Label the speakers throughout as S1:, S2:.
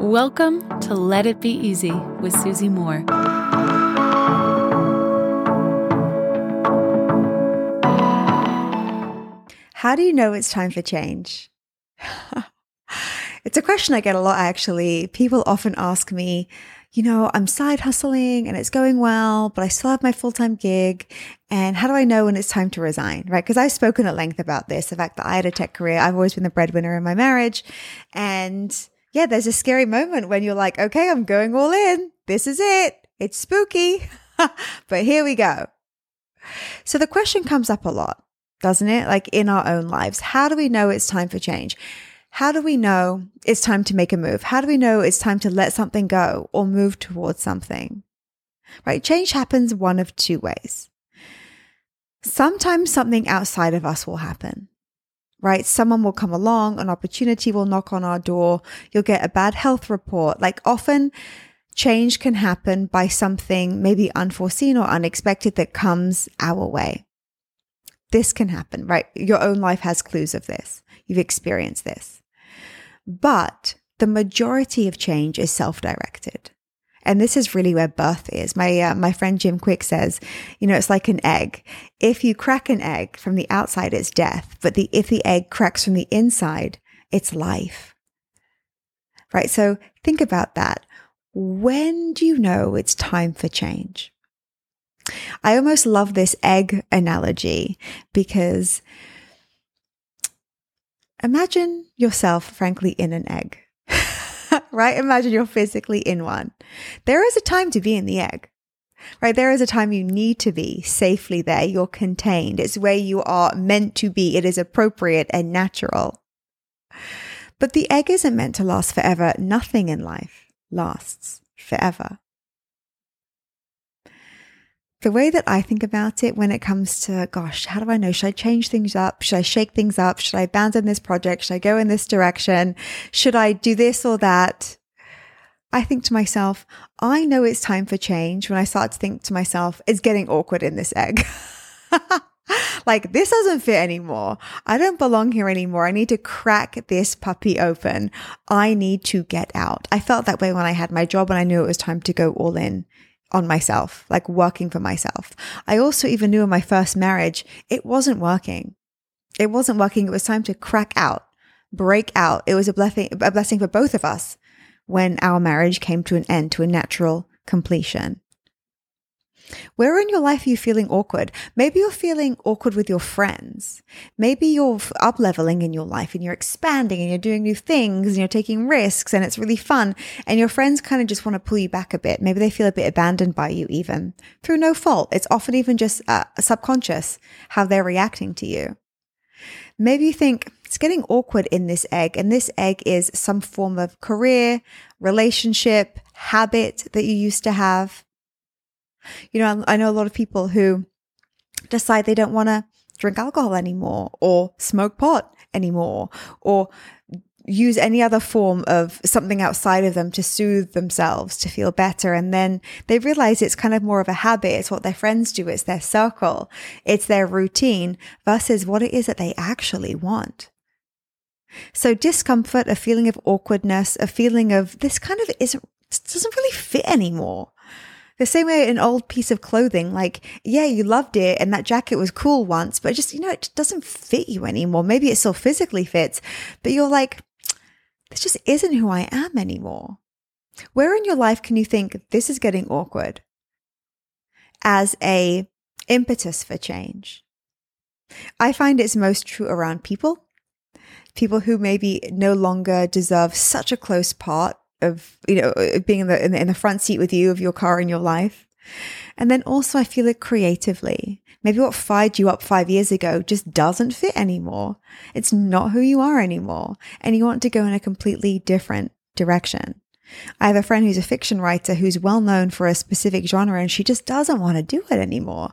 S1: Welcome to Let It Be Easy with Susie Moore.
S2: How do you know it's time for change? it's a question I get a lot actually. People often ask me, you know, I'm side hustling and it's going well, but I still have my full time gig. And how do I know when it's time to resign? Right. Cause I've spoken at length about this, the fact that I had a tech career. I've always been the breadwinner in my marriage. And yeah, there's a scary moment when you're like, okay, I'm going all in. This is it. It's spooky, but here we go. So the question comes up a lot, doesn't it? Like in our own lives. How do we know it's time for change? How do we know it's time to make a move? How do we know it's time to let something go or move towards something? Right? Change happens one of two ways. Sometimes something outside of us will happen, right? Someone will come along, an opportunity will knock on our door, you'll get a bad health report. Like often, change can happen by something maybe unforeseen or unexpected that comes our way. This can happen, right? Your own life has clues of this. You've experienced this. But the majority of change is self directed. And this is really where birth is. My uh, my friend Jim Kwik says, you know, it's like an egg. If you crack an egg from the outside, it's death. But the if the egg cracks from the inside, it's life. Right. So think about that. When do you know it's time for change? I almost love this egg analogy because imagine yourself, frankly, in an egg, right? Imagine you're physically in one. There is a time to be in the egg, right? There is a time you need to be safely there. You're contained. It's where you are meant to be. It is appropriate and natural. But the egg isn't meant to last forever. Nothing in life lasts forever the way that I think about it when it comes to, gosh, how do I know? Should I change things up? Should I shake things up? Should I abandon this project? Should I go in this direction? Should I do this or that? I think to myself, I know it's time for change when I start to think to myself, it's getting awkward in this egg. like this doesn't fit anymore. I don't belong here anymore. I need to crack this puppy open. I need to get out. I felt that way when I had my job and I knew it was time to go all in on myself, like working for myself. I also even knew in my first marriage, it wasn't working. It wasn't working. It was time to crack out, break out. It was a blessing, a blessing for both of us when our marriage came to an end, to a natural completion. Where in your life are you feeling awkward? Maybe you're feeling awkward with your friends. Maybe you're up leveling in your life and you're expanding and you're doing new things and you're taking risks and it's really fun. And your friends kind of just want to pull you back a bit. Maybe they feel a bit abandoned by you, even through no fault. It's often even just uh, subconscious how they're reacting to you. Maybe you think it's getting awkward in this egg, and this egg is some form of career, relationship, habit that you used to have. You know, I know a lot of people who decide they don't want to drink alcohol anymore or smoke pot anymore or use any other form of something outside of them to soothe themselves to feel better. And then they realize it's kind of more of a habit. It's what their friends do. It's their circle. It's their routine versus what it is that they actually want. So discomfort, a feeling of awkwardness, a feeling of this kind of isn't, doesn't really fit anymore. The same way an old piece of clothing, like, yeah, you loved it and that jacket was cool once, but just, you know, it doesn't fit you anymore. Maybe it still physically fits, but you're like, this just isn't who I am anymore. Where in your life can you think this is getting awkward as a impetus for change? I find it's most true around people, people who maybe no longer deserve such a close part of you know uh, being in the, in the in the front seat with you of your car in your life. And then also i feel it creatively. Maybe what fired you up five years ago just doesn't fit anymore. It's not who you are anymore. And you want to go in a completely different direction I have a friend who's a fiction writer who's well known for a specific genre and she just doesn't want to do it anymore.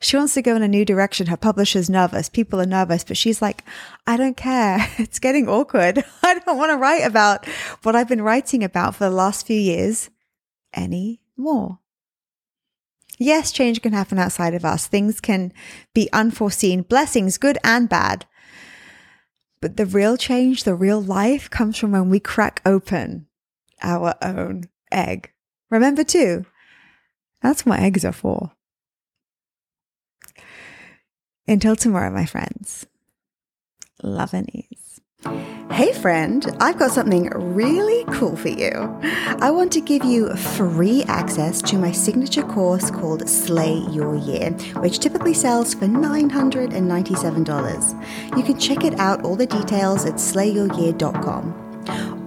S2: She wants to go in a new direction. Her publisher's nervous. People are nervous, but she's like, I don't care. It's getting awkward. I don't want to write about what I've been writing about for the last few years anymore. Yes, change can happen outside of us. Things can be unforeseen, blessings, good and bad. But the real change, the real life comes from when we crack open our own egg. Remember, too, that's what eggs are for. Until tomorrow, my friends. Love and ease. Hey, friend, I've got something really cool for you. I want to give you free access to my signature course called Slay Your Year, which typically sells for $997. You can check it out, all the details at slayyouryear.com.